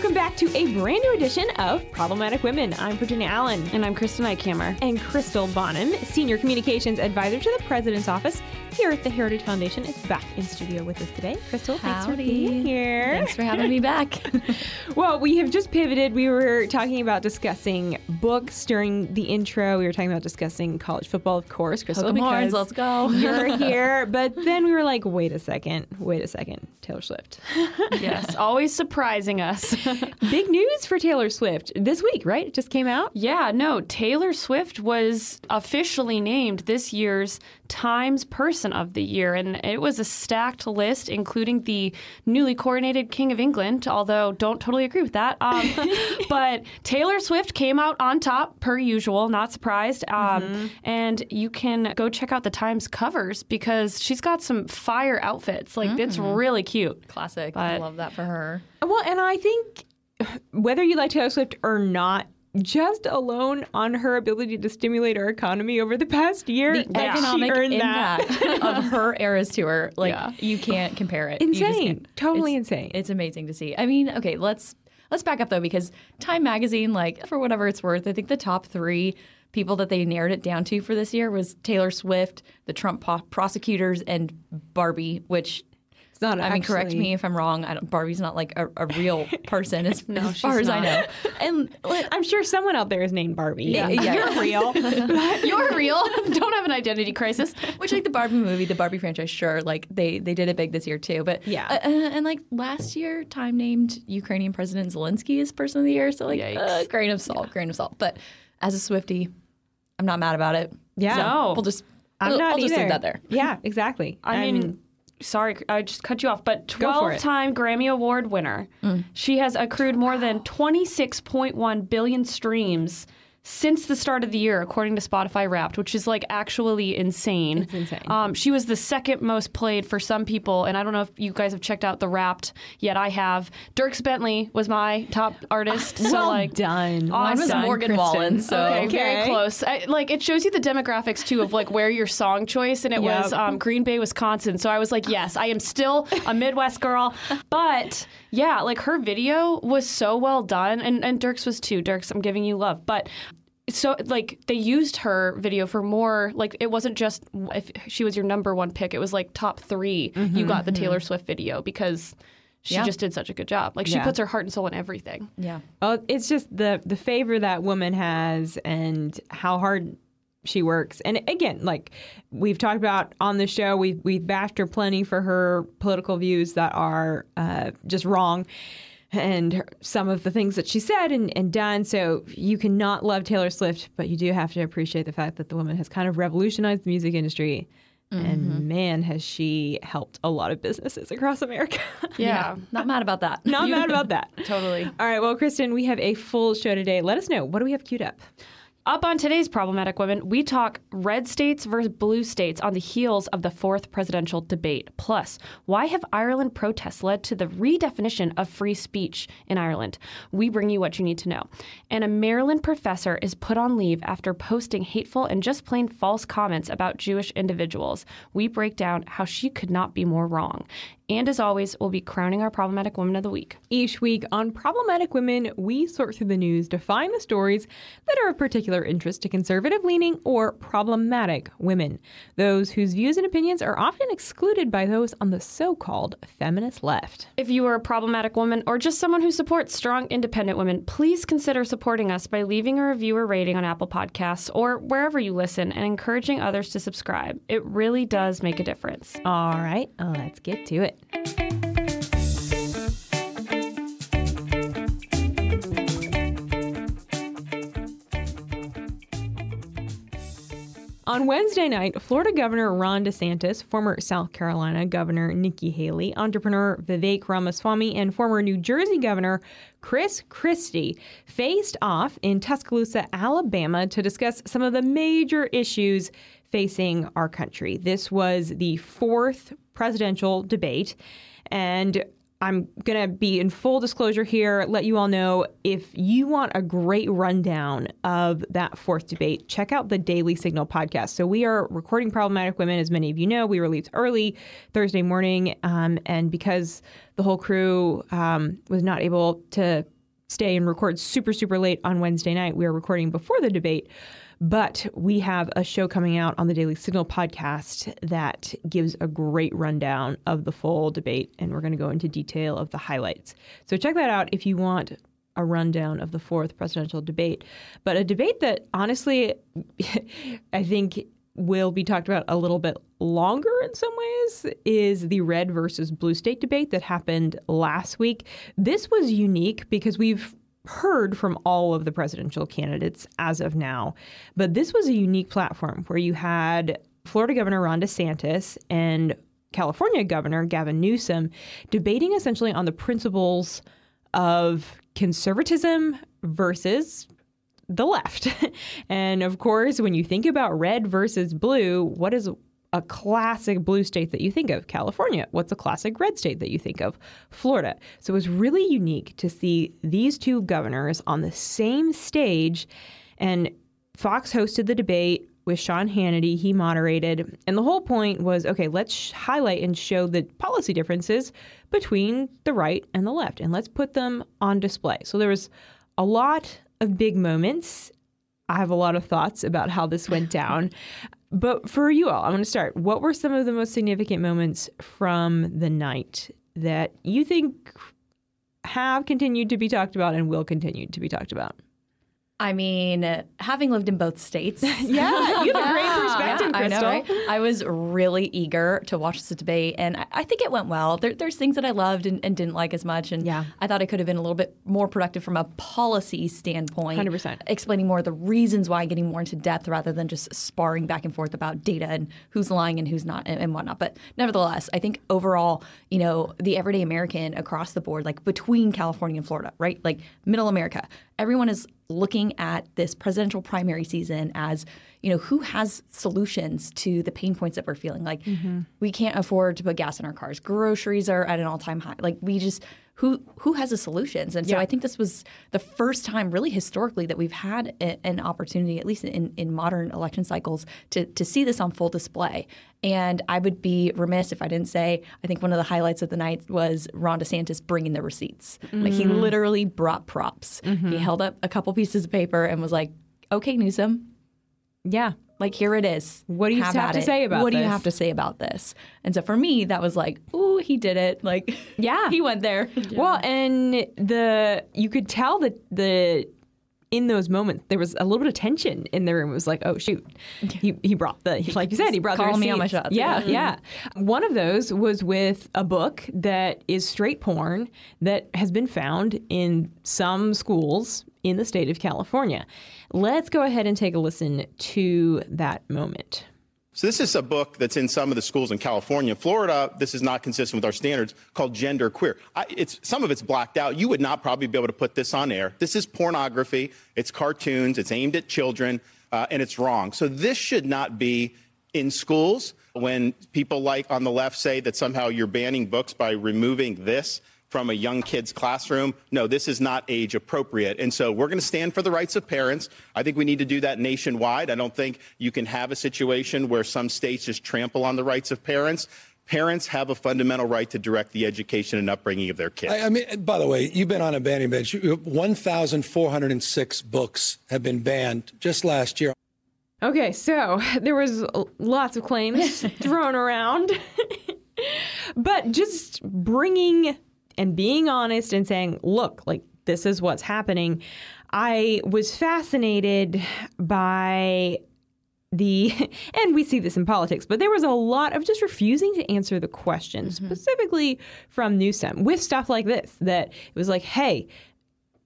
welcome back to a brand new edition of Problematic Women. I'm Virginia Allen. And I'm Kristen Eichamer. And Crystal Bonham, Senior Communications Advisor to the President's Office here at the Heritage Foundation, is back in studio with us today. Crystal, thanks for being here. Thanks for having me back. well, we have just pivoted. We were talking about discussing books during the intro. We were talking about discussing college football, of course, Crystal. Horns, let's go. You're here. But then we were like, wait a second, wait a second. Taylor Swift. yes, always surprising us. Big news for Taylor Swift this week, right? It just came out. Yeah, no, Taylor Swift was officially named this year's Times Person of the Year, and it was a stacked list, including the newly coronated King of England. Although, don't totally agree with that. Um, but Taylor Swift came out on top, per usual. Not surprised. Um, mm-hmm. And you can go check out the Times covers because she's got some fire outfits. Like mm-hmm. it's really cute. Classic. But, I love that for her. Well, and I think whether you like Taylor Swift or not, just alone on her ability to stimulate our economy over the past year, the economic impact of her Eras tour, like yeah. you can't compare it. Insane, totally it's, insane. It's amazing to see. I mean, okay, let's let's back up though because Time Magazine, like for whatever it's worth, I think the top three people that they narrowed it down to for this year was Taylor Swift, the Trump po- prosecutors, and Barbie, which it's not. I actually... mean, correct me if I'm wrong. Barbie's not like a, a real person, as, no, as far as I know. And I'm sure someone out there is named Barbie. Yeah, yeah. you're real. you're real. Don't have an identity crisis. Which, like the Barbie movie, the Barbie franchise, sure, like they they did it big this year too. But yeah, uh, uh and like last year, Time named Ukrainian President Zelensky as Person of the Year. So like, uh, grain of salt, grain of salt. But as a Swifty, I'm not mad about it. Yeah, so no. we'll just. I'm we'll, not I'll either. just leave that there. Yeah, exactly. I mean, sorry, I just cut you off, but 12 time Grammy Award winner. Mm. She has accrued more than 26.1 billion streams since the start of the year, according to Spotify Wrapped, which is like actually insane. It's insane. Um, she was the second most played for some people, and I don't know if you guys have checked out the Wrapped yet. I have. Dierks Bentley was my top artist. so well like done. Mine was done, Morgan Kristen. Wallen. So okay, okay. very close. I, like it shows you the demographics too of like where your song choice, and it yep. was um, Green Bay, Wisconsin. So I was like, yes, I am still a Midwest girl, but yeah, like her video was so well done, and and Dierks was too. Dierks, I'm giving you love, but so like they used her video for more like it wasn't just if she was your number one pick it was like top 3 mm-hmm, you got the mm-hmm. taylor swift video because she yeah. just did such a good job like she yeah. puts her heart and soul in everything yeah oh it's just the the favor that woman has and how hard she works and again like we've talked about on the show we've, we've bashed her plenty for her political views that are uh, just wrong and some of the things that she said and, and done. So you cannot love Taylor Swift, but you do have to appreciate the fact that the woman has kind of revolutionized the music industry. Mm-hmm. And man, has she helped a lot of businesses across America. yeah, yeah, not mad about that. Not mad about that. totally. All right, well, Kristen, we have a full show today. Let us know. What do we have queued up? Up on today's Problematic Women, we talk red states versus blue states on the heels of the fourth presidential debate. Plus, why have Ireland protests led to the redefinition of free speech in Ireland? We bring you what you need to know. And a Maryland professor is put on leave after posting hateful and just plain false comments about Jewish individuals. We break down how she could not be more wrong. And as always, we'll be crowning our Problematic Women of the Week. Each week on Problematic Women, we sort through the news to find the stories that are of particular interest to conservative leaning or problematic women, those whose views and opinions are often excluded by those on the so called feminist left. If you are a problematic woman or just someone who supports strong, independent women, please consider supporting us by leaving a review or rating on Apple Podcasts or wherever you listen and encouraging others to subscribe. It really does make a difference. All right, let's get to it. On Wednesday night, Florida Governor Ron DeSantis, former South Carolina Governor Nikki Haley, entrepreneur Vivek Ramaswamy, and former New Jersey Governor Chris Christie faced off in Tuscaloosa, Alabama to discuss some of the major issues facing our country. This was the fourth presidential debate. And I'm going to be in full disclosure here, let you all know if you want a great rundown of that fourth debate, check out the Daily Signal podcast. So we are recording Problematic Women, as many of you know. We release early Thursday morning. Um, and because the whole crew um, was not able to stay and record super, super late on Wednesday night, we are recording before the debate. But we have a show coming out on the Daily Signal podcast that gives a great rundown of the full debate, and we're going to go into detail of the highlights. So check that out if you want a rundown of the fourth presidential debate. But a debate that honestly, I think will be talked about a little bit longer in some ways is the red versus blue state debate that happened last week. This was unique because we've heard from all of the presidential candidates as of now. But this was a unique platform where you had Florida Governor Ron DeSantis and California Governor Gavin Newsom debating essentially on the principles of conservatism versus the left. and of course, when you think about red versus blue, what is a classic blue state that you think of? California. What's a classic red state that you think of? Florida. So it was really unique to see these two governors on the same stage. And Fox hosted the debate with Sean Hannity. He moderated. And the whole point was okay, let's highlight and show the policy differences between the right and the left, and let's put them on display. So there was a lot of big moments. I have a lot of thoughts about how this went down. But for you all, I'm going to start. What were some of the most significant moments from the night that you think have continued to be talked about and will continue to be talked about? I mean, having lived in both states. yeah, you have a great perspective, yeah, Crystal. I know, right? I was really eager to watch this debate, and I, I think it went well. There, there's things that I loved and, and, didn't like as much, and yeah. I thought it could have been a little bit more productive from a policy standpoint. 100%. Explaining more of the reasons why, getting more into depth rather than just sparring back and forth about data and who's lying and who's not and, and whatnot. But nevertheless, I think overall, you know, the everyday American across the board, like between California and Florida, right? Like middle America, everyone is looking at this presidential primary season as you know who has solutions to the pain points that we're feeling. Like mm-hmm. we can't afford to put gas in our cars. Groceries are at an all-time high. Like we just who who has the solutions and so yeah. i think this was the first time really historically that we've had a, an opportunity at least in, in modern election cycles to, to see this on full display and i would be remiss if i didn't say i think one of the highlights of the night was ron desantis bringing the receipts mm-hmm. like he mm-hmm. literally brought props mm-hmm. he held up a couple pieces of paper and was like okay newsom yeah like here it is. What do you have, have to it. say about what this? do you have to say about this? And so for me, that was like, ooh, he did it. Like, yeah, he went there. Yeah. Well, and the you could tell that the in those moments there was a little bit of tension in the room. It was like, oh shoot, he he brought the like you said, he brought the Call the me on my shots. Yeah, yeah, yeah. One of those was with a book that is straight porn that has been found in some schools in the state of California. Let's go ahead and take a listen to that moment. So this is a book that's in some of the schools in California. Florida, this is not consistent with our standards, called Gender Queer. I, it's, some of it's blacked out. You would not probably be able to put this on air. This is pornography. It's cartoons. It's aimed at children, uh, and it's wrong. So this should not be in schools. When people like on the left say that somehow you're banning books by removing this, from a young kid's classroom. No, this is not age appropriate. And so we're going to stand for the rights of parents. I think we need to do that nationwide. I don't think you can have a situation where some states just trample on the rights of parents. Parents have a fundamental right to direct the education and upbringing of their kids. I, I mean, by the way, you've been on a banning bench. 1,406 books have been banned just last year. Okay, so there was lots of claims thrown around. but just bringing and being honest and saying, look, like this is what's happening. I was fascinated by the and we see this in politics but there was a lot of just refusing to answer the question mm-hmm. specifically from Newsom with stuff like this that it was like hey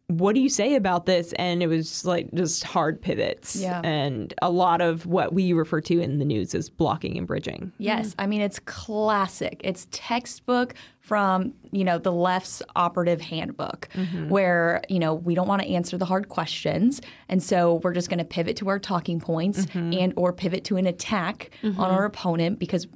what do you say about this? And it was like just hard pivots yeah. and a lot of what we refer to in the news as blocking and bridging. Yes. Mm-hmm. I mean, it's classic. It's textbook from, you know, the left's operative handbook mm-hmm. where, you know, we don't want to answer the hard questions. And so we're just going to pivot to our talking points mm-hmm. and or pivot to an attack on mm-hmm. our opponent because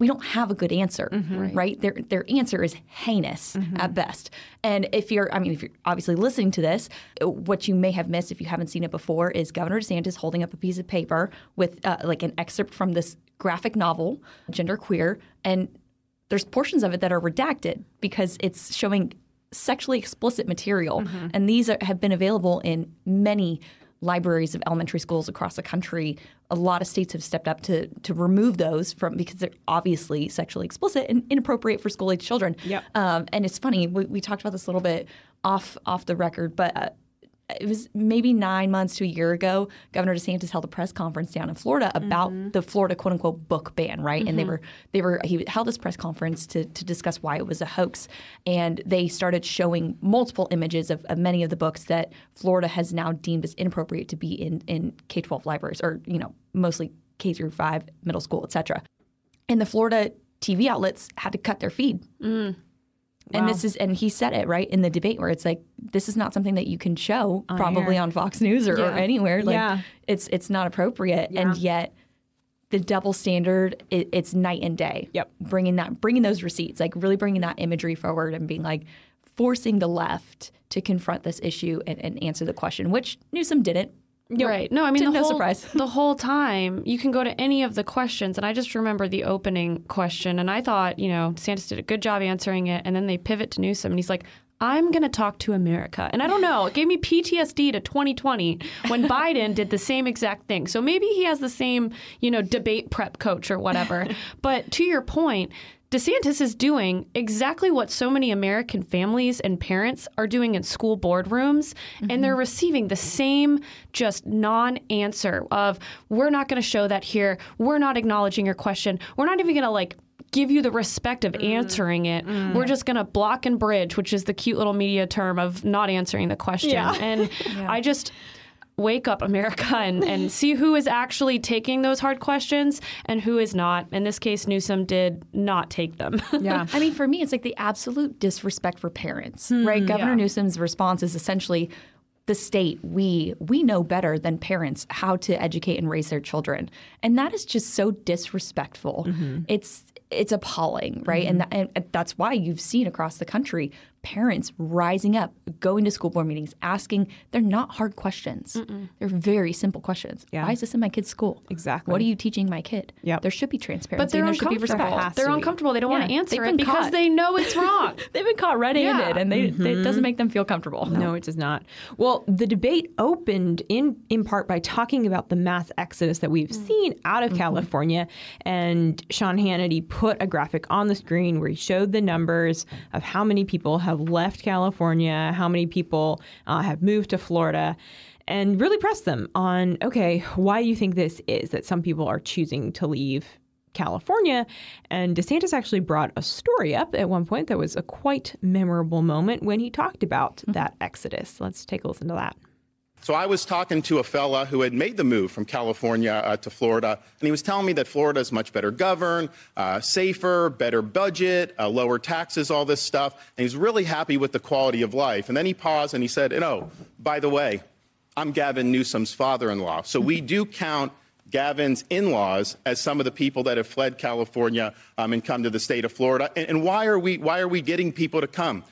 we don't have a good answer, mm-hmm. right? Their their answer is heinous mm-hmm. at best. And if you're, I mean, if you're obviously listening to this, what you may have missed if you haven't seen it before is Governor DeSantis holding up a piece of paper with uh, like an excerpt from this graphic novel, Gender Queer, and there's portions of it that are redacted because it's showing sexually explicit material, mm-hmm. and these are, have been available in many libraries of elementary schools across the country. A lot of states have stepped up to to remove those from because they're obviously sexually explicit and inappropriate for school age children. Yep. Um, and it's funny we, we talked about this a little bit off off the record, but. Uh, it was maybe nine months to a year ago. Governor DeSantis held a press conference down in Florida about mm-hmm. the Florida "quote unquote" book ban, right? And they mm-hmm. were they were he held this press conference to to discuss why it was a hoax, and they started showing multiple images of, of many of the books that Florida has now deemed as inappropriate to be in in K twelve libraries, or you know mostly K through five, middle school, et cetera. And the Florida TV outlets had to cut their feed. Mm. And this is, and he said it right in the debate where it's like, this is not something that you can show probably air. on Fox News or, or anywhere. Like, Yeah. it's it's not appropriate, and yet the double standard, it, it's night and day. Yep. bringing that, bringing those receipts, like really bringing that imagery forward and being like, forcing the left to confront this issue and, and answer the question, which Newsom didn't. Right. No, I mean, the no whole, surprise. the whole time you can go to any of the questions, and I just remember the opening question, and I thought, you know, DeSantis did a good job answering it, and then they pivot to Newsom, and he's like, "I'm going to talk to America," and I don't know, it gave me PTSD to 2020 when Biden did the same exact thing. So maybe he has the same, you know, debate prep coach or whatever. but to your point. DeSantis is doing exactly what so many American families and parents are doing in school boardrooms, and they're mm-hmm. receiving the same just non answer of, we're not going to show that here. We're not acknowledging your question. We're not even going to like give you the respect of mm. answering it. Mm. We're just going to block and bridge, which is the cute little media term of not answering the question. Yeah. And I just wake up america and, and see who is actually taking those hard questions and who is not in this case newsom did not take them Yeah. I mean, for me, it's like the absolute disrespect for parents, hmm. right? Governor Newsom's response is essentially the state, we we know better than parents how to educate and raise their children, and that is just so disrespectful. Mm-hmm. It's it's appalling, right? And, mm-hmm. that, and that's why you've seen across the country parents rising up, going to school board meetings, asking. They're not hard questions; they're very simple questions. Yeah. Why is this in my kid's school? Exactly. What are you teaching my kid? Yep. There should be transparency. but they're and there should be uncomfortable respect. they're uncomfortable they don't want to answer it been because caught. they know it's wrong They've been caught red-handed, Yeah. and they, they- it mm-hmm. doesn't make them feel comfortable. No, it does not. Well, the debate opened in in part by talking about the mass exodus that we've mm. seen out of mm-hmm. California, and Sean Hannity put a graphic on the screen where he showed the numbers of how many people have left California, how many people uh, have moved to Florida. And really press them on, okay, why do you think this is that some people are choosing to leave California. And DeSantis actually brought a story up at one point that was a quite memorable moment when he talked about that exodus. Let's take a listen to that. So I was talking to a fella who had made the move from California uh, to Florida, and he was telling me that Florida is much better governed, uh, safer, better budget, uh, lower taxes, all this stuff. And he's really happy with the quality of life. And then he paused and he said, "And oh, by the way, I'm Gavin Newsom's father-in-law, so we do count." Gavin's in-laws as some of the people that have fled California um, and come to the state of Florida. And, and why are we why are we getting people to come?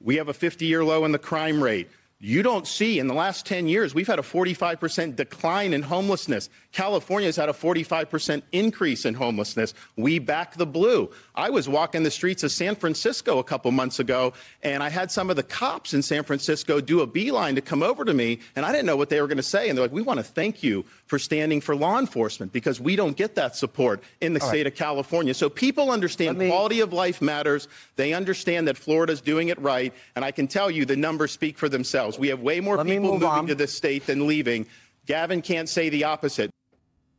We have a 50-year low in the crime rate. You don't see in the last 10 years, we've had a 45% decline in homelessness. California's had a 45% increase in homelessness. We back the blue. I was walking the streets of San Francisco a couple months ago, and I had some of the cops in San Francisco do a beeline to come over to me, and I didn't know what they were going to say. And they're like, We want to thank you for standing for law enforcement because we don't get that support in the state of California. So people understand me- quality of life matters. They understand that Florida's doing it right. And I can tell you the numbers speak for themselves. We have way more Let people moving on. to this state than leaving. Gavin can't say the opposite.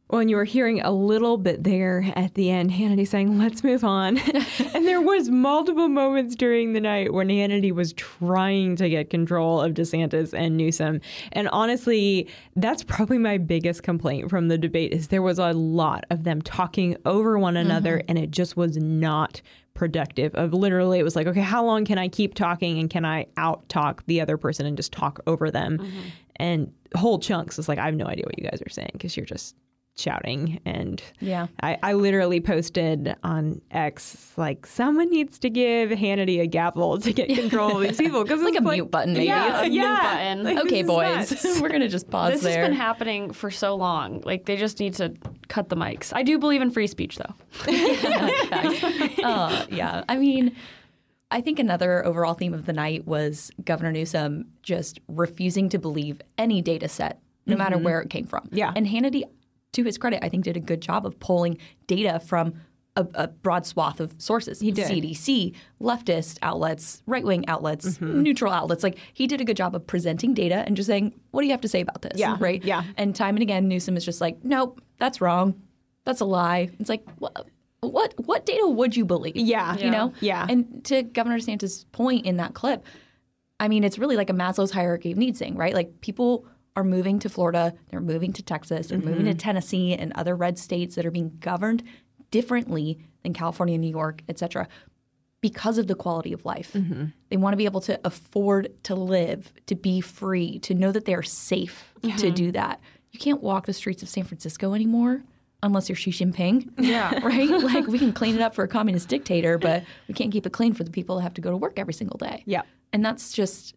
Well, and you were hearing a little bit there at the end, Hannity saying, let's move on. and there was multiple moments during the night when Hannity was trying to get control of DeSantis and Newsom. And honestly, that's probably my biggest complaint from the debate is there was a lot of them talking over one mm-hmm. another and it just was not productive of literally it was like okay how long can i keep talking and can i out talk the other person and just talk over them mm-hmm. and whole chunks is like i have no idea what you guys are saying because you're just shouting. And Yeah. I, I literally posted on X, like, someone needs to give Hannity a gavel to get control of these people. Because Like it's a mute button, maybe. Yeah, A mute yeah. button. Like, okay, boys, we're gonna just pause This there. has been happening for so long. Like they just need to cut the mics. I do believe in free speech, though. uh, yeah, I mean, I think another overall theme of the night was Governor Newsom just refusing to believe any data set, no matter where it came from. Mm-hmm. Yeah. and Hannity, to his credit, I think did a good job of pulling data from. A, a broad swath of sources. He did. CDC, leftist outlets, right wing outlets, Mm-hmm. neutral outlets. Like he did a good job of presenting data and just saying, "What do you have to say about this?" Yeah, right. yeah. And time and again, Newsom is just like, "Nope, that's wrong. That's a lie." It's like, what? What? What data would you believe? Yeah. you know. Yeah. And to Governor DeSantis' point in that clip, I mean, it's really like a Maslow's hierarchy of needs thing, right? Like people are moving to Florida, they're moving to Texas, they're moving to mm-hmm. Tennessee and other red states that are being governed differently than California, New York, et cetera, because of the quality of life. Mm-hmm. They want to be able to afford to live, to be free, to know that they are safe to mm-hmm. do that. You can't walk the streets of San Francisco anymore unless you're Xi Jinping. Yeah. right? Like we can clean it up for a communist dictator, but we can't keep it clean for the people that have to go to work every single day. Yeah. And that's just,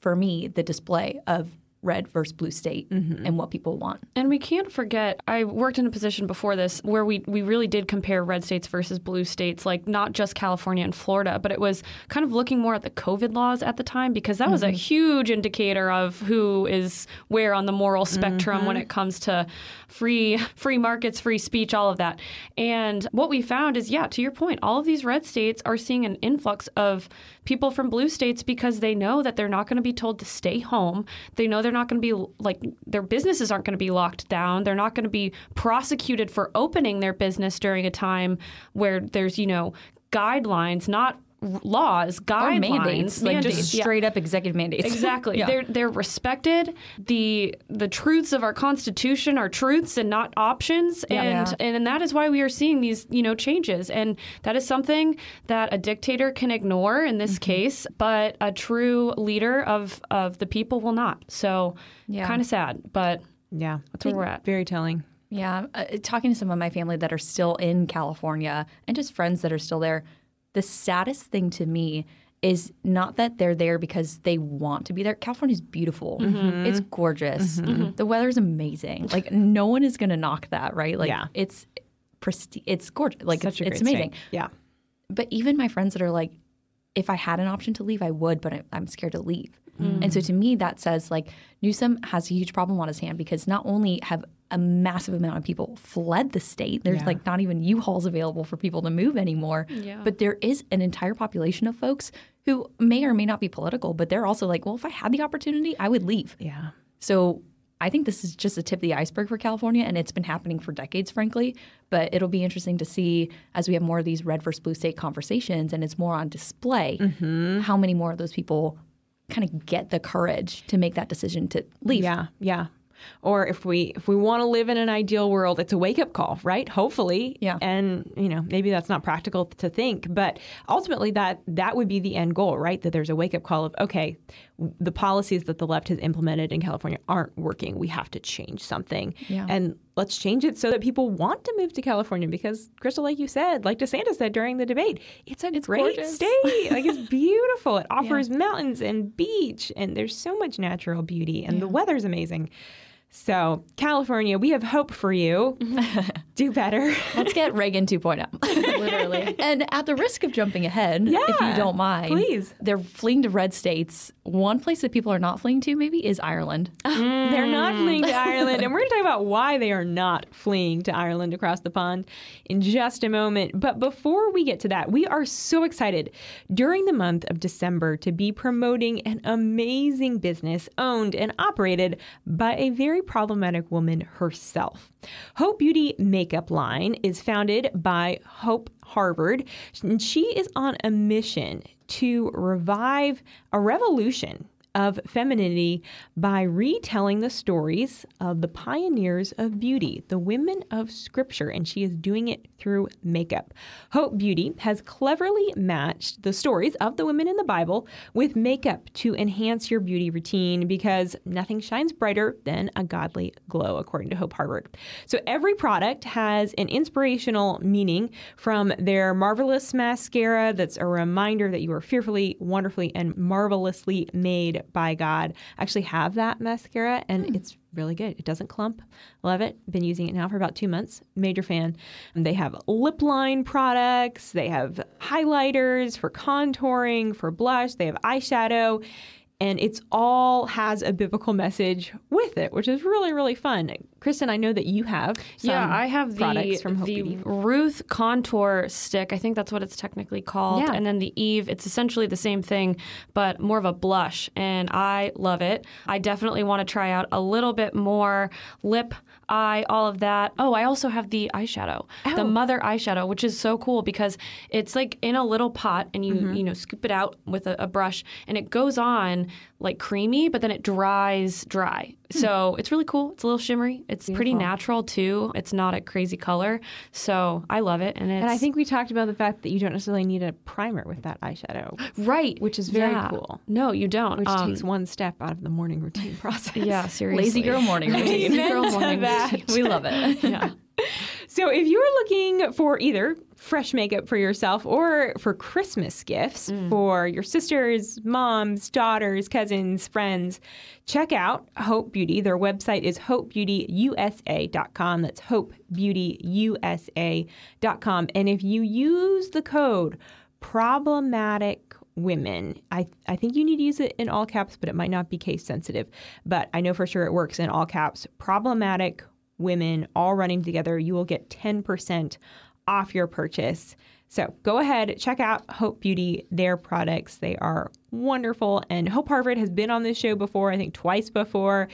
for me, the display of red versus blue state mm-hmm. and what people want. And we can't forget, I worked in a position before this where we, we really did compare red states versus blue states, like not just California and Florida, but it was kind of looking more at the COVID laws at the time because that was a mm-hmm. huge indicator of who is where on the moral spectrum when mm-hmm. it comes to free free markets, free speech, all of that. And what we found is, yeah, to your point, all of these red states are seeing an influx of people from blue states because they know that they're not going to be told to stay home. They know they're not going to be like their businesses aren't going to be locked down. They're not going to be prosecuted for opening their business during a time where there's, you know, guidelines, not laws, Or guidelines, mandates, like just mandates, yeah. straight up executive mandates. Exactly. Yeah. They're they're respected. The the truths of our constitution are truths and not options. And Yeah. and that is why we are seeing these, you know, changes. And that is something that a dictator can ignore in this case, but a true leader of of the people will not. So Yeah. kind of sad, but Yeah. that's where we're at. Very telling. Yeah, uh, talking to some of my family that are still in California and just friends that are still there, the saddest thing to me is not that they're there because they want to be there. California's beautiful. It's gorgeous. The weather's amazing. Like no one is going to knock that, right? Like Yeah. it's pristine. It's gorgeous. Like Such it's, it's amazing. state. Yeah. But even my friends that are like, if I had an option to leave, I would, but I- I'm scared to leave. And so to me, that says like Newsom has a huge problem on his hand because not only have a massive amount of people fled the state, there's Yeah. like not even U-Hauls available for people to move anymore. Yeah. But there is an entire population of folks who may or may not be political, but they're also like, well, if I had the opportunity, I would leave. Yeah. So I think this is just the tip of the iceberg for California, and it's been happening for decades, frankly. But it'll be interesting to see as we have more of these red versus blue state conversations, and it's more on display, Mm-hmm. how many more of those people kind of get the courage to make that decision to leave. Yeah, yeah. Or if we if we want to live in an ideal world, it's a wake up call, right? Hopefully, Yeah. And you know, maybe that's not practical to think, but ultimately that that would be the end goal, right? That there's a wake up call of okay, the policies that the left has implemented in California aren't working. We have to change something, Yeah. and let's change it so that people want to move to California. Because Crystal, like you said, like DeSantis said during the debate, it's a it's great gorgeous. state. like it's beautiful. It offers mountains and beach, and there's so much natural beauty, and the weather's amazing. So, California, we have hope for you. Do better. Let's get Reagan 2.0. Literally. and at the risk of jumping ahead, if you don't mind, please. they're fleeing to red states. One place that people are not fleeing to, maybe, is Ireland. They're not mm. fleeing to Ireland, and we're going to talk about why they are not fleeing to Ireland across the pond in just a moment. But before we get to that, we are so excited during the month of December to be promoting an amazing business owned and operated by a very problematic woman herself. Hope Beauty Makeup Line is founded by Hope Harvard, and she is on a mission to revive a revolution of femininity by retelling the stories of the pioneers of beauty, the women of scripture, and she is doing it through makeup. Hope Beauty has cleverly matched the stories of the women in the Bible with makeup to enhance your beauty routine because nothing shines brighter than a godly glow, according to Hope Harvard. So every product has an inspirational meaning from their marvelous mascara that's a reminder that you are fearfully, wonderfully, and marvelously made by God. I actually have that mascara and hmm. it's really good. It doesn't clump. Love it. Been using it now for about two months. Major fan. And they have lip line products. They have highlighters for contouring, for blush. They have eyeshadow and it's all has a biblical message with it, which is really really fun. Kristen, I know that you have yeah, I have products the from Hope the Beauty. Ruth contour stick. I think that's what it's technically called. Yeah. And then the Eve, it's essentially the same thing, but more of a blush, and I love it. I definitely want to try out a little bit more lip, eye, all of that. Oh, I also have the eyeshadow, the Oh. Mother eyeshadow, which is so cool because it's like in a little pot, and you Mm-hmm. you know scoop it out with a, a brush, and it goes on like creamy, but then it dries dry. Hmm. So it's really cool. It's a little shimmery. It's pretty natural too. It's not a crazy color. So I love it. And it's And I think we talked about the fact that you don't necessarily need a primer with that eyeshadow, right, which is very Yeah. cool. No, you don't. which Um, takes one step out of the morning routine process. yeah, seriously. Lazy girl morning routine. Amen girl morning routine. we love it. Yeah. So if you're looking for either fresh makeup for yourself or for Christmas gifts mm. for your sisters, moms, daughters, cousins, friends, check out Hope Beauty. Their website is hopebeautyusa.com. That's hopebeautyusa.com. And if you use the code problematic women. I, I think you need to use it in all caps, but it might not be case sensitive. But I know for sure it works in all caps. Problematic women all running together. You will get 10% off your purchase. So go ahead, check out Hope Beauty, their products. They are wonderful. And Hope Harvard has been on this show before, I think twice before.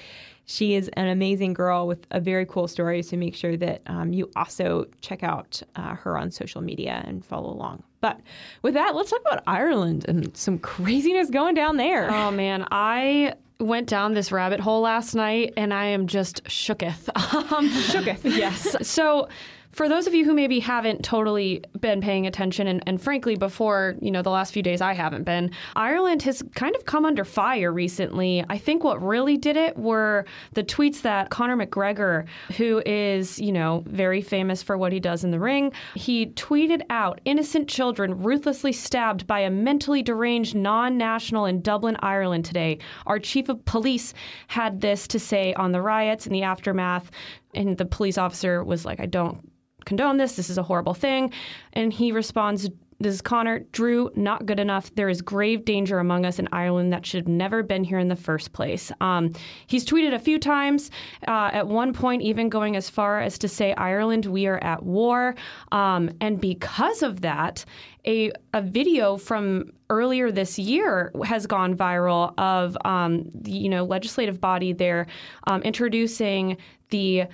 She is an amazing girl with a very cool story. So make sure that um, you also check out uh, her on social media and follow along. But with that, let's talk about Ireland and some craziness going down there. Oh man, I went down this rabbit hole last night and I am just shooketh. Um, Shooketh. yes. So for those of you who maybe haven't totally been paying attention, and, and frankly, before you know the last few days, I haven't been. Ireland has kind of come under fire recently. I think what really did it were the tweets that Conor McGregor, who is you know very famous for what he does in the ring, he tweeted out innocent children ruthlessly stabbed by a mentally deranged non-national in Dublin, Ireland today. Our chief of police had this to say on the riots and the aftermath, and the police officer was like, "I don't." Condone this. This is a horrible thing. And he responds, this is Conor, Drew, not good enough. There is grave danger among us in Ireland that should have never been here in the first place. Um, he's tweeted a few times, uh, at one point, even going as far as to say, Ireland, we are at war. Um, and because of that, a, a video from earlier this year has gone viral of um, the you know legislative body there um, introducing the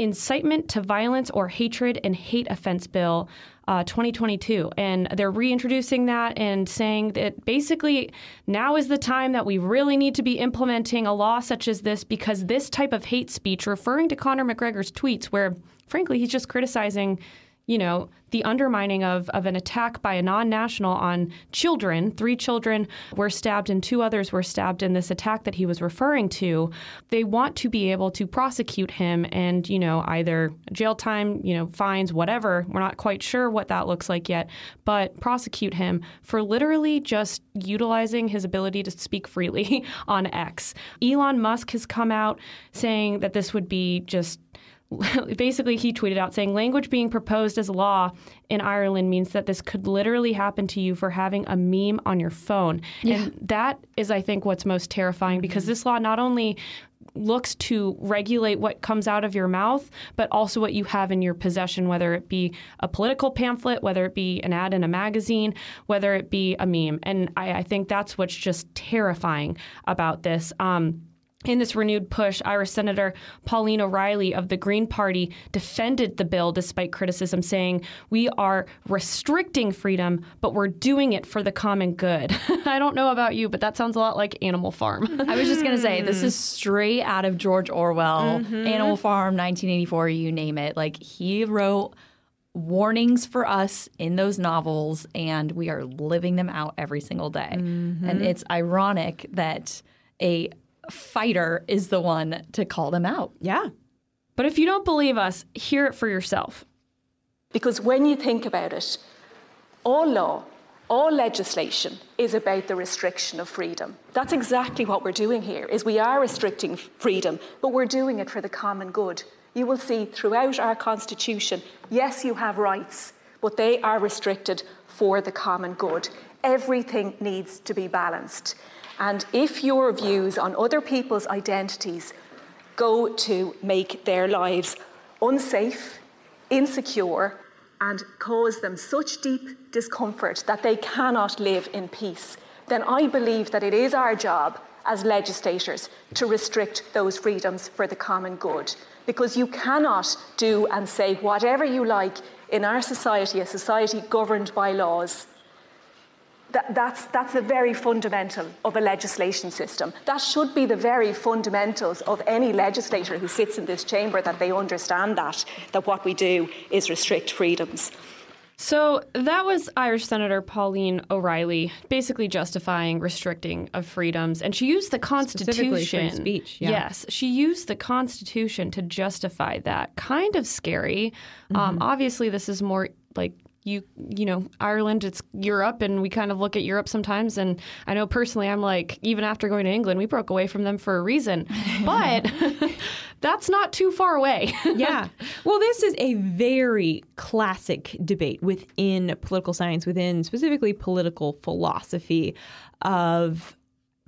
incitement to violence or hatred and hate offense bill uh, 2022 and they're reintroducing that and saying that basically now is the time that we really need to be implementing a law such as this because this type of hate speech referring to conor mcgregor's tweets where frankly he's just criticizing you know, the undermining of, of an attack by a non national on children. Three children were stabbed and two others were stabbed in this attack that he was referring to. They want to be able to prosecute him and, you know, either jail time, you know, fines, whatever. We're not quite sure what that looks like yet, but prosecute him for literally just utilizing his ability to speak freely on X. Elon Musk has come out saying that this would be just basically he tweeted out saying language being proposed as law in Ireland means that this could literally happen to you for having a meme on your phone. And that is I think what's most terrifying because this law not only looks to regulate what comes out of your mouth, but also what you have in your possession, whether it be a political pamphlet, whether it be an ad in a magazine, whether it be a meme. And I, I think that's what's just terrifying about this. Um, in this renewed push, Irish Senator Pauline O'Reilly of the Green Party defended the bill despite criticism, saying, We are restricting freedom, but we're doing it for the common good. I don't know about you, but that sounds a lot like Animal Farm. I was just going to say, this is straight out of George Orwell, Mm-hmm. Animal Farm, 1984, you name it. Like, he wrote warnings for us in those novels, and we are living them out every single day. Mm-hmm. And it's ironic that a fighter is the one to call them out. Yeah. but if you don't believe us, hear it for yourself. Because when you think about it, all law, all legislation is about the restriction of freedom. That's exactly what we're doing here is we are restricting freedom, but we're doing it for the common good. You will see throughout our constitution, yes, you have rights, but they are restricted for the common good. Everything needs to be balanced. And if your views on other people's identities go to make their lives unsafe, insecure, and cause them such deep discomfort that they cannot live in peace, then I believe that it is our job as legislators to restrict those freedoms for the common good. Because you cannot do and say whatever you like in our society, a society governed by laws. That, that's, that's the very fundamental of a legislation system. That should be the very fundamentals of any legislator who sits in this chamber that they understand that, that what we do is restrict freedoms. So that was Irish Senator Pauline O'Reilly basically justifying restricting of freedoms. And she used the Specifically free Constitution. speech, yeah. Yes, she used the Constitution to justify that. Kind of scary. Um, obviously, this is more like you you know Ireland it's Europe and we kind of look at Europe sometimes and I know personally I'm like even after going to England we broke away from them for a reason but that's not too far away yeah. Well, this is a very classic debate within political science, within specifically political philosophy of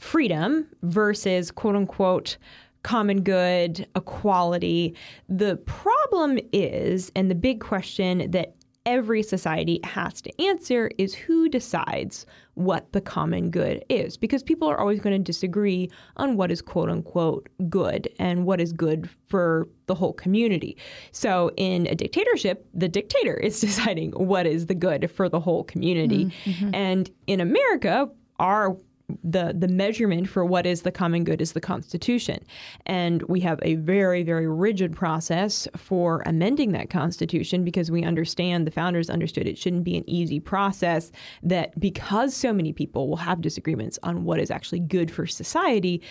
freedom versus quote unquote common good, equality. The problem is, and the big question that every society has to answer is who decides what the common good is because people are always going to disagree on what is quote unquote good and what is good for the whole community. So in a dictatorship, the dictator is deciding what is the good for the whole community. Mm-hmm. And in America, our the the measurement for what is the common good is the Constitution, and we have a very very rigid process for amending that Constitution because we understand the founders understood it shouldn't be an easy process. That because so many people will have disagreements on what is actually good for society,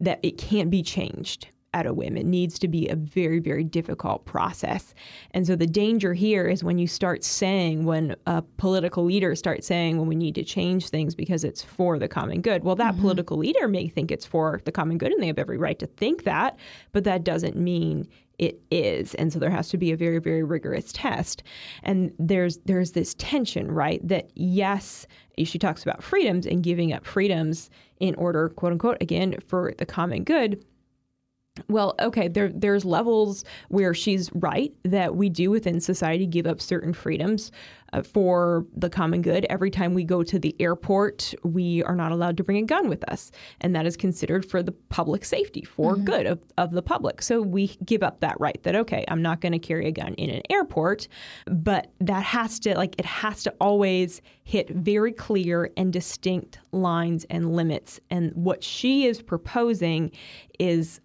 that it can't be changed at a whim. It needs to be a very, very difficult process. And so the danger here is when you start saying, when a political leader starts saying, well, we need to change things because it's for the common good. Well, that mm-hmm. political leader may think it's for the common good and they have every right to think that, but that doesn't mean it is and so there has to be a very very rigorous test and there's there's this tension right that yes she talks about freedoms and giving up freedoms in order quote unquote again for the common good well, okay, there there's levels where she's right that we do within society give up certain freedoms uh, for the common good. Every time we go to the airport, we are not allowed to bring a gun with us, and that is considered for the public safety, for good of, of the public. So we give up that right that okay, I'm not going to carry a gun in an airport, but that has to like it has to always hit very clear and distinct lines and limits. And what she is proposing is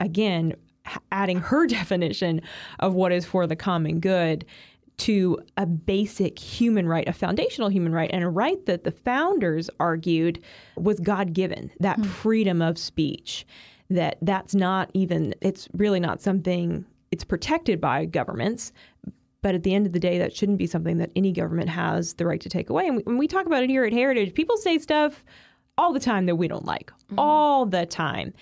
again adding her definition of what is for the common good to a basic human right, a foundational human right, and a right that the founders argued was God given, that hmm. freedom of speech. That that's not even, it's really not something, it's protected by governments. But at the end of the day, that shouldn't be something that any government has the right to take away. And we, when we talk about it here at Heritage, people say stuff all the time that we don't like, mm-hmm. all the time.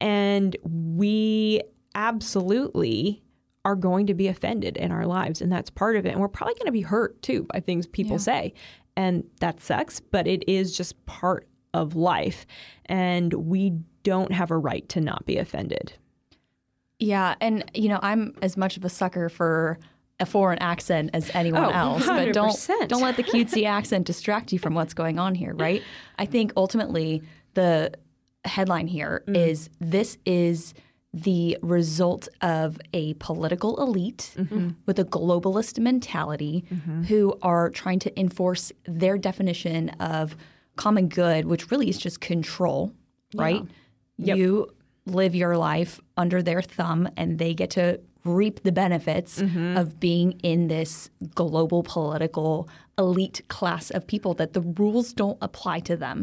And we absolutely are going to be offended in our lives. And that's part of it. And we're probably going to be hurt too by things people say. And that sucks, but it is just part of life. And we don't have a right to not be offended. Yeah, and you know, I'm as much of a sucker for a foreign accent as anyone Oh, else, but don't don't let the cutesy accent distract you from what's going on here, right? I think ultimately the headline here mm. is this is the result of a political elite mm-hmm. with a globalist mentality mm-hmm. who are trying to enforce their definition of common good, which really is just control, right? You live your life under their thumb and they get to reap the benefits mm-hmm. of being in this global political elite class of people that the rules don't apply to them.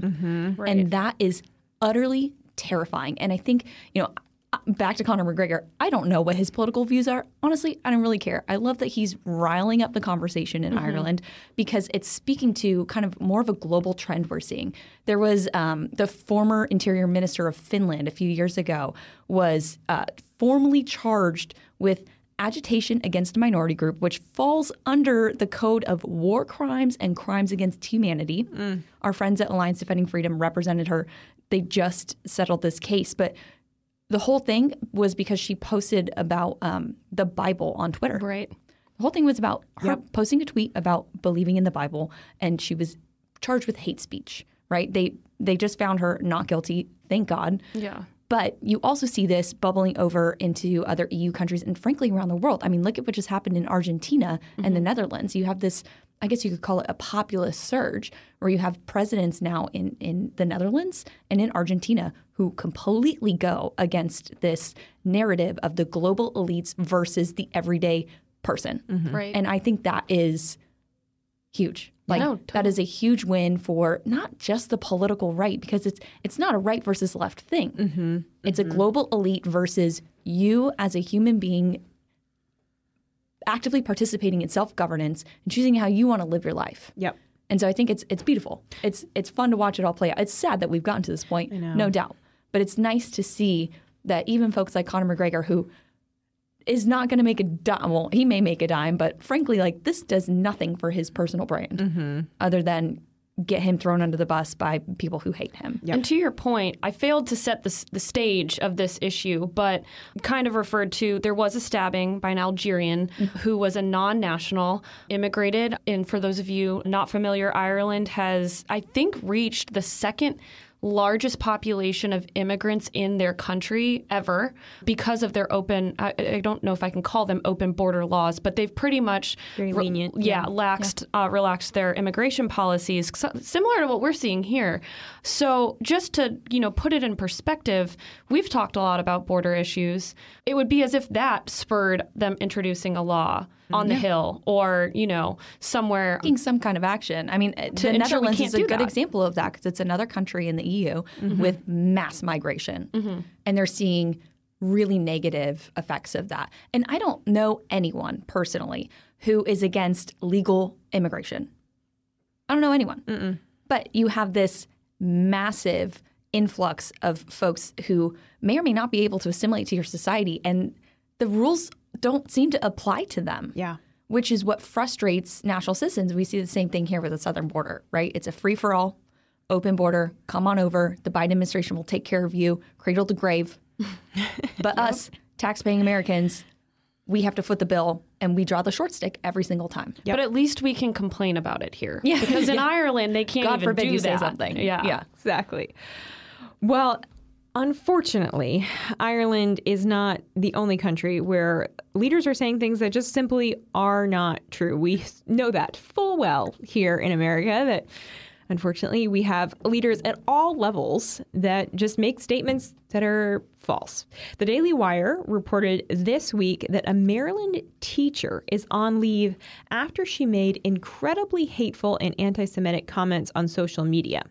And that is utterly terrifying. And I think, you know, back to Conor McGregor, I don't know what his political views are. Honestly, I don't really care. I love that he's riling up the conversation in Ireland because it's speaking to kind of more of a global trend we're seeing. There was um, the former interior minister of Finland a few years ago was uh, formally charged with agitation against a minority group, which falls under the code of war crimes and crimes against humanity. Our friends at Alliance Defending Freedom represented her. They just settled this case, but the whole thing was because she posted about um, the Bible on Twitter. Right. The whole thing was about her posting a tweet about believing in the Bible, and she was charged with hate speech. Right? They they just found her not guilty. Thank God. Yeah. But you also see this bubbling over into other EU countries and frankly around the world. I mean, look at what just happened in Argentina and the Netherlands. You have this, I guess you could call it a populist surge, where you have presidents now in, in the Netherlands and in Argentina who completely go against this narrative of the global elites versus the everyday person. Mm-hmm. Right. And I think that is huge. Like No, that is a huge win for not just the political right because it's it's not a right versus left thing. Mm-hmm. It's a mm-hmm. global elite versus you as a human being actively participating in self-governance and choosing how you want to live your life. Yep. And so I think it's it's beautiful. It's it's fun to watch it all play out. It's sad that we've gotten to this point, no doubt. But it's nice to see that even folks like Conor McGregor, who is not going to make a dime. Well, he may make a dime, but frankly, like this does nothing for his personal brand mm-hmm. other than get him thrown under the bus by people who hate him. And to your point, I failed to set the, the stage of this issue, but kind of referred to there was a stabbing by an Algerian mm-hmm. who was a non national, immigrated. And for those of you not familiar, Ireland has, I think, reached the second largest population of immigrants in their country ever because of their open I, I don't know if I can call them open border laws but they've pretty much Very re- yeah, yeah. laxed uh, relaxed their immigration policies so- similar to what we're seeing here so just to you know put it in perspective we've talked a lot about border issues it would be as if that spurred them introducing a law mm-hmm. on the hill or you know somewhere Taking some kind of action. I mean, the Netherlands is a good that. example of that because it's another country in the EU mm-hmm. with mass migration, mm-hmm. and they're seeing really negative effects of that. And I don't know anyone personally who is against legal immigration. I don't know anyone. But you have this massive influx of folks who may or may not be able to assimilate to your society, and the rules don't seem to apply to them. Yeah. Which is what frustrates national citizens. We see the same thing here with the southern border, right? It's a free for all, open border. Come on over. The Biden administration will take care of you, cradle to grave. but us, tax-paying Americans, we have to foot the bill, and we draw the short stick every single time. but at least we can complain about it here Yeah. because in Ireland they can't God even forbid do you say something. yeah yeah. Exactly. Well, unfortunately, Ireland is not the only country where leaders are saying things that just simply are not true. We know that full well here in America that unfortunately we have leaders at all levels that just make statements that are false. The Daily Wire reported this week that a Maryland teacher is on leave after she made incredibly hateful and anti Semitic comments on social media.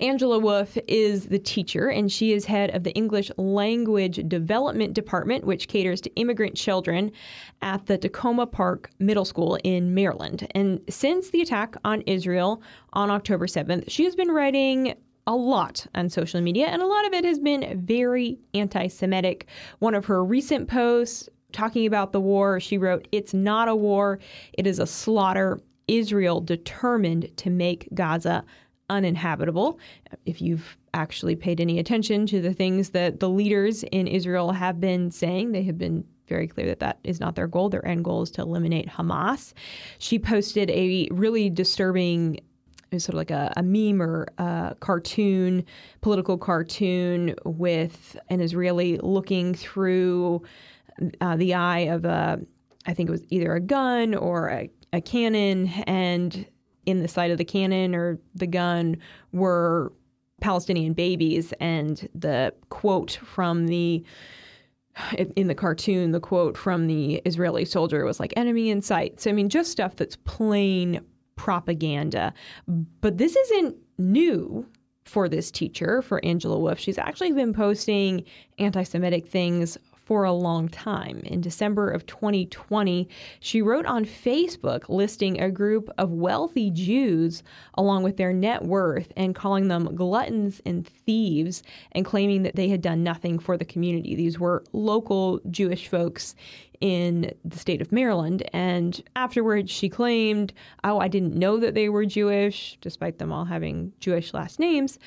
Angela Wolf is the teacher, and she is head of the English Language Development Department, which caters to immigrant children at the Takoma Park Middle School in Maryland. And since the attack on Israel on October 7th, she has been writing a lot on social media, and a lot of it has been very anti Semitic. One of her recent posts talking about the war, she wrote, It's not a war, it is a slaughter. Israel determined to make Gaza uninhabitable. If you've actually paid any attention to the things that the leaders in Israel have been saying, they have been very clear that that is not their goal. Their end goal is to eliminate Hamas. She posted a really disturbing it was sort of like a, a meme or a cartoon, political cartoon with an Israeli looking through uh, the eye of a, I think it was either a gun or a, a cannon, and in the sight of the cannon or the gun were Palestinian babies, and the quote from the in the cartoon, the quote from the Israeli soldier was like "enemy in sight." So I mean, just stuff that's plain propaganda. But this isn't new for this teacher, for Angela Wolf. She's actually been posting anti-Semitic things for a long time. In December of 2020, she wrote on Facebook listing a group of wealthy Jews along with their net worth and calling them gluttons and thieves and claiming that they had done nothing for the community. These were local Jewish folks in the state of Maryland. And afterwards, she claimed, Oh, I didn't know that they were Jewish, despite them all having Jewish last names.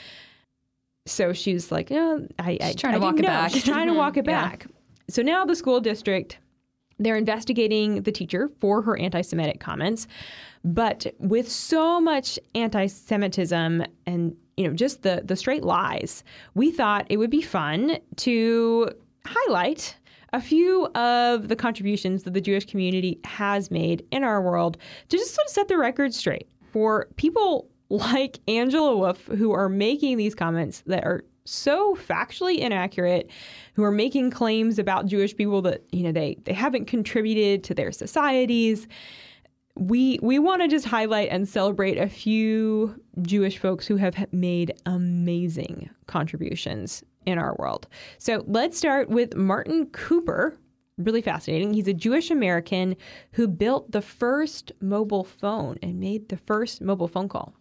So she's like, oh, "No, I, She's I, trying to I walk it know." back. She's trying to mm-hmm. walk it Yeah. back. So now the school district, they're investigating the teacher for her anti Semitic comments. But with so much anti Semitism and you know, just the the straight lies, we thought it would be fun to highlight a few of the contributions that the Jewish community has made in our world to just sort of set the record straight for people like Angela Wolf who are making these comments that are so factually inaccurate who are making claims about Jewish people that you know they they haven't contributed to their societies we we want to just highlight and celebrate a few Jewish folks who have made amazing contributions in our world. So let's start with Martin Cooper. Really fascinating. He's a Jewish American who built the first mobile phone and made the first mobile phone call.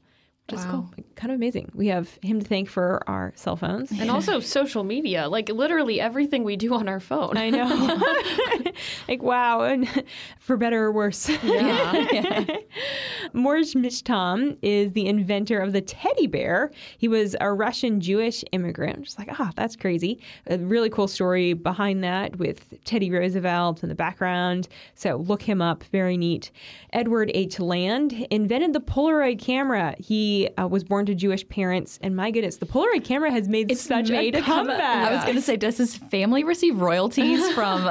Which is cool. Kind of amazing. We have him to thank for our cell phones. And also social media, like literally everything we do on our phone. I know. like, wow. And for better or worse. Yeah. Morris Michtom is the inventor of the teddy bear. He was a Russian Jewish immigrant. Just like, ah, that's crazy. A really cool story behind that with Teddy Roosevelt in the background. So look him up. Very neat. Edward H. Land invented the Polaroid camera. He uh, was born to Jewish parents, and my goodness, the Polaroid camera has made such made a come- comeback. I was going to say, does his family receive royalties from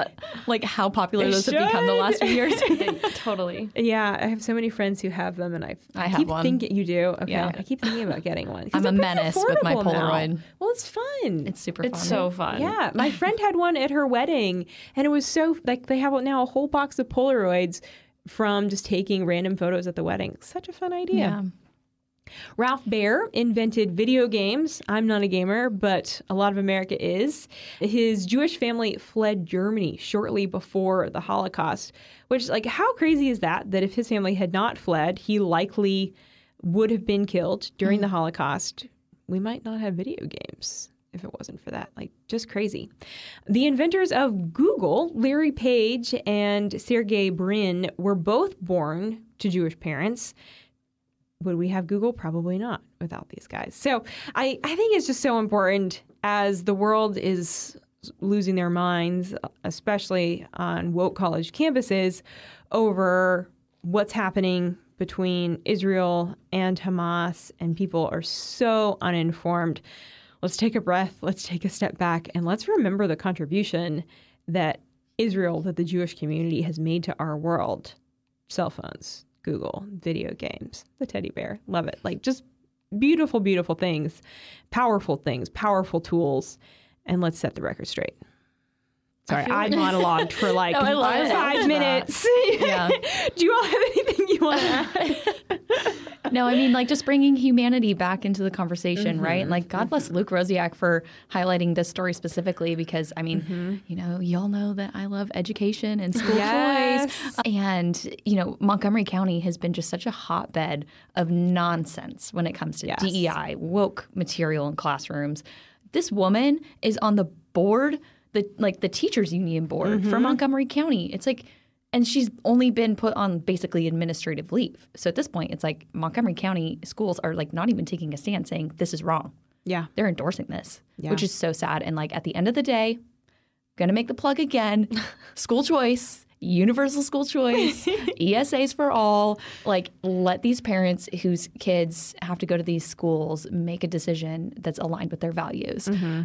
like how popular They those have become the last few years? totally. Yeah, I have so many friends who have them, and I, I have keep one. thinking you do. Okay, Yeah. I keep thinking about getting one. I'm a menace with my affordable now. Polaroid. Well, it's fun. It's super It's fun. so fun. yeah, my friend had one at her wedding, and it was so like they have now a whole box of Polaroids from just taking random photos at the wedding. Such a fun idea. yeah. Ralph Baer invented video games. I'm not a gamer, but a lot of America is. His Jewish family fled Germany shortly before the Holocaust, which, like, how crazy is that? That if his family had not fled, he likely would have been killed during the mm. Holocaust. We might not have video games if it wasn't for that. Like, just crazy. The inventors of Google, Larry Page and Sergey Brin, were both born to Jewish parents would we have Google? Probably not without these guys. So I, I think it's just so important as the world is losing their minds, especially on woke college campuses, over what's happening between Israel and Hamas, and people are so uninformed. Let's take a breath, let's take a step back, and let's remember the contribution that Israel, that the Jewish community has made to our world. Cell phones, Google, video games, the teddy bear. Love it. Like just beautiful, beautiful things, powerful things, powerful tools. And let's set the record straight. Sorry, I, monologued for like No, I it. five minutes. Yeah. Do you all have anything you want to add? No, I mean, like just bringing humanity back into the conversation, right? And like, God bless mm-hmm. Luke Rosiak for highlighting this story specifically because, I mean, mm-hmm. you know, y'all know that I love education and school Yes. choice. And, you know, Montgomery County has been just such a hotbed of nonsense when it comes to Yes. DEI, woke material in classrooms. This woman is on the board, the like the teachers union board for Montgomery County. It's like and she's only been put on basically administrative leave. So at this point, it's like Montgomery County schools are like not even taking a stand saying this is wrong. Yeah. They're endorsing this, Yeah. which is so sad. And like at the end of the day, gonna make the plug again. School choice universal school choice, ESAs for all. Like, let these parents whose kids have to go to these schools make a decision that's aligned with their values. Mm-hmm.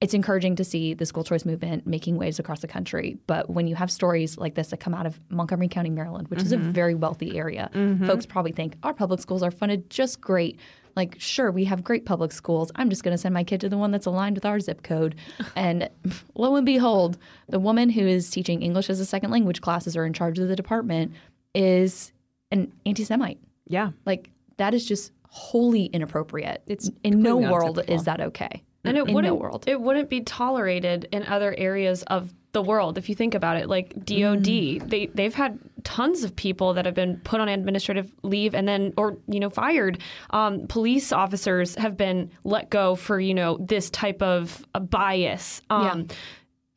It's encouraging to see the school choice movement making waves across the country. But when you have stories like this that come out of Montgomery County, Maryland, which mm-hmm. is a mm-hmm. very wealthy area, mm-hmm. folks probably think our public schools are funded just great like, sure, we have great public schools. I'm just going to send my kid to the one that's aligned with our zip code. and lo and behold, the woman who is teaching English as a second language classes or in charge of the department is an anti Semite. Yeah. Like, that is just wholly inappropriate. It's in no world is that okay. And it wouldn't world. it wouldn't be tolerated in other areas of the world if you think about it like DOD mm. they they've had tons of people that have been put on administrative leave and then or you know fired um, police officers have been let go for you know this type of bias um, yeah.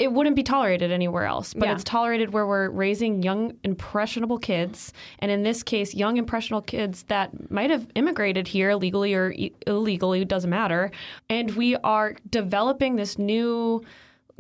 It wouldn't be tolerated anywhere else, but yeah. it's tolerated where we're raising young, impressionable kids. And in this case, young, impressionable kids that might have immigrated here legally or illegally, doesn't matter. And we are developing this new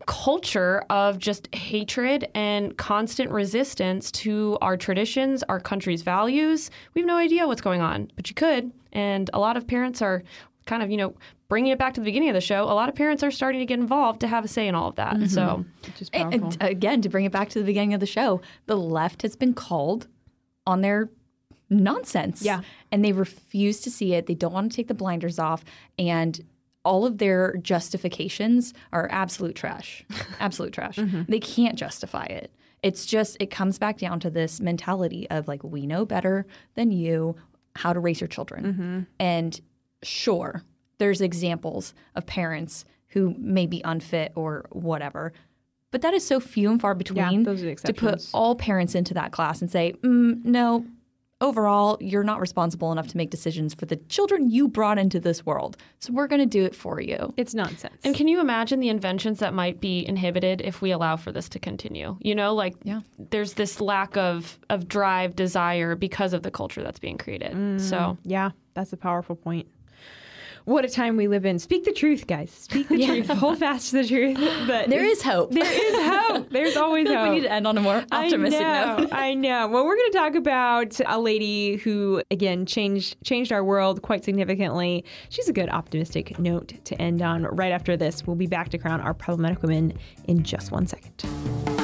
culture of just hatred and constant resistance to our traditions, our country's values. We have no idea what's going on, but you could. And a lot of parents are kind of, you know, bringing it back to the beginning of the show. A lot of parents are starting to get involved to have a say in all of that. Mm-hmm. So, and, again, to bring it back to the beginning of the show, the left has been called on their nonsense. Yeah. And they refuse to see it. They don't want to take the blinders off. And all of their justifications are absolute trash. absolute trash. Mm-hmm. They can't justify it. It's just, it comes back down to this mentality of like, we know better than you how to raise your children. Mm-hmm. And sure, there's examples of parents who may be unfit or whatever. But that is so few and far between yeah, to put all parents into that class and say, mm, no, overall, you're not responsible enough to make decisions for the children you brought into this world. So we're going to do it for you. It's nonsense. And can you imagine the inventions that might be inhibited if we allow for this to continue? You know, like yeah. there's this lack of of drive, desire because of the culture that's being created. Mm, so, yeah, that's a powerful point what a time we live in. Speak the truth, guys. Speak the yeah. truth. Hold fast to the truth. But there is hope. There is hope. There's always hope. we need to end on a more optimistic I know, note. I know. Well, we're going to talk about a lady who, again, changed changed our world quite significantly. She's a good optimistic note to end on. Right after this, we'll be back to crown our problematic women in just one second.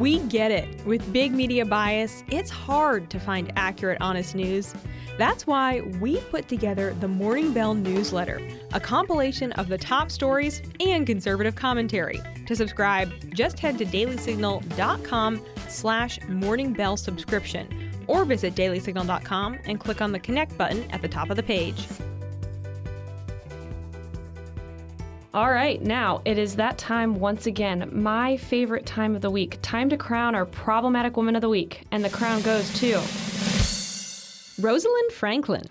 We get it. With big media bias, it's hard to find accurate, honest news. That's why we've put together the Morning Bell newsletter, a compilation of the top stories and conservative commentary. To subscribe, just head to dailysignal.com slash morningbell subscription or visit dailysignal.com and click on the connect button at the top of the page. All right, now it is that time once again, my favorite time of the week. Time to crown our problematic woman of the week. And the crown goes to Rosalind Franklin.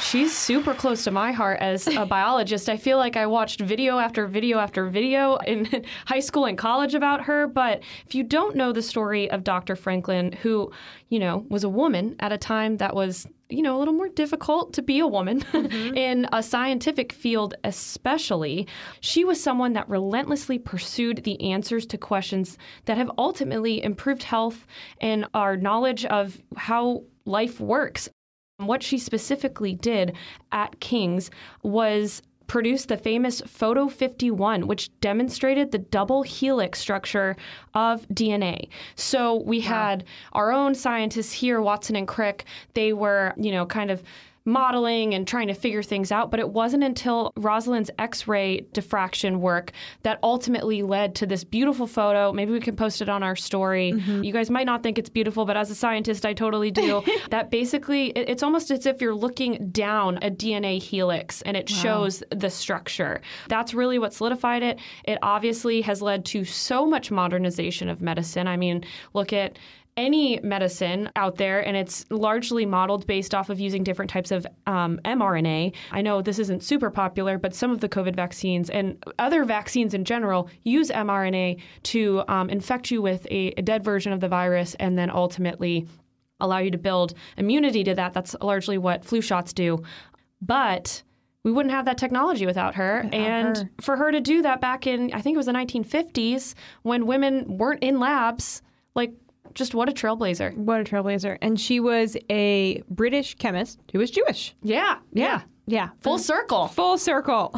She's super close to my heart as a biologist. I feel like I watched video after video after video in high school and college about her. But if you don't know the story of Dr. Franklin, who, you know, was a woman at a time that was you know, a little more difficult to be a woman mm-hmm. in a scientific field, especially. She was someone that relentlessly pursued the answers to questions that have ultimately improved health and our knowledge of how life works. What she specifically did at King's was produced the famous Photo 51, which demonstrated the double helix structure of DNA. So we wow. had our own scientists here, Watson and Crick. They were, you know, kind of modeling and trying to figure things out. But it wasn't until Rosalind's X ray diffraction work that ultimately led to this beautiful photo. Maybe we can post it on our story. Mm-hmm. You guys might not think it's beautiful, but as a scientist, I totally do. that basically, it's almost as if you're looking down a DNA helix and it wow. shows the structure. That's really what solidified it. It obviously has led to so much modernization of medicine. I mean, look at any medicine out there, and it's largely modeled based off of using different types of um, mRNA. I know this isn't super popular, but some of the COVID vaccines and other vaccines in general use mRNA to um, infect you with a, a dead version of the virus and then ultimately allow you to build immunity to that. That's largely what flu shots do. But we wouldn't have that technology without her. and her. for her to do that back in, I think it was the 1950s when women weren't in labs, like, just what a trailblazer. What a trailblazer. And she was a British chemist who was Jewish. Yeah. Yeah. Yeah. Full circle. Full circle.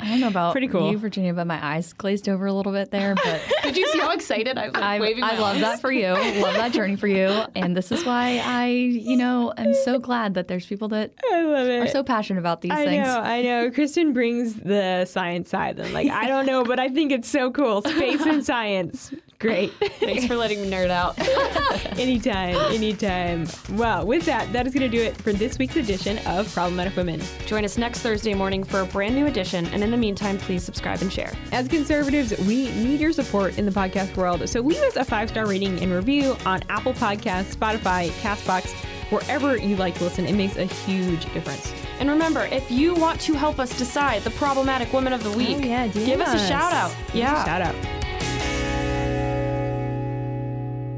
I don't know about Pretty cool. you, Virginia, but my eyes glazed over a little bit there. But Did you see how excited I was I, waving I love arms? that for you. Love that journey for you. And this is why I, you know, am so glad that there's people that I love it. are so passionate about these I things. know, I know. Kristen brings the science side. And like, I don't know, but I think it's so cool. Space and science. Great. Thanks for letting me nerd out. anytime, anytime. Well, with that, that is going to do it for this week's edition of Problematic Women. Join us next Thursday morning for a brand new edition. And in the meantime, please subscribe and share. As conservatives, we need your support in the podcast world. So leave us a five star rating and review on Apple Podcasts, Spotify, Castbox, wherever you like to listen. It makes a huge difference. And remember, if you want to help us decide the problematic woman of the week, Oh, yeah, give us a shout out. Yeah. Shout out.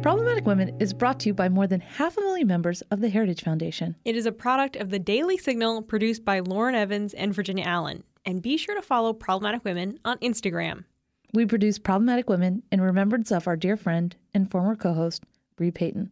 Problematic Women is brought to you by more than half a million members of the Heritage Foundation. It is a product of the Daily Signal produced by Lauren Evans and Virginia Allen. And be sure to follow Problematic Women on Instagram. We produce Problematic Women in remembrance of our dear friend and former co host, Bre Payton.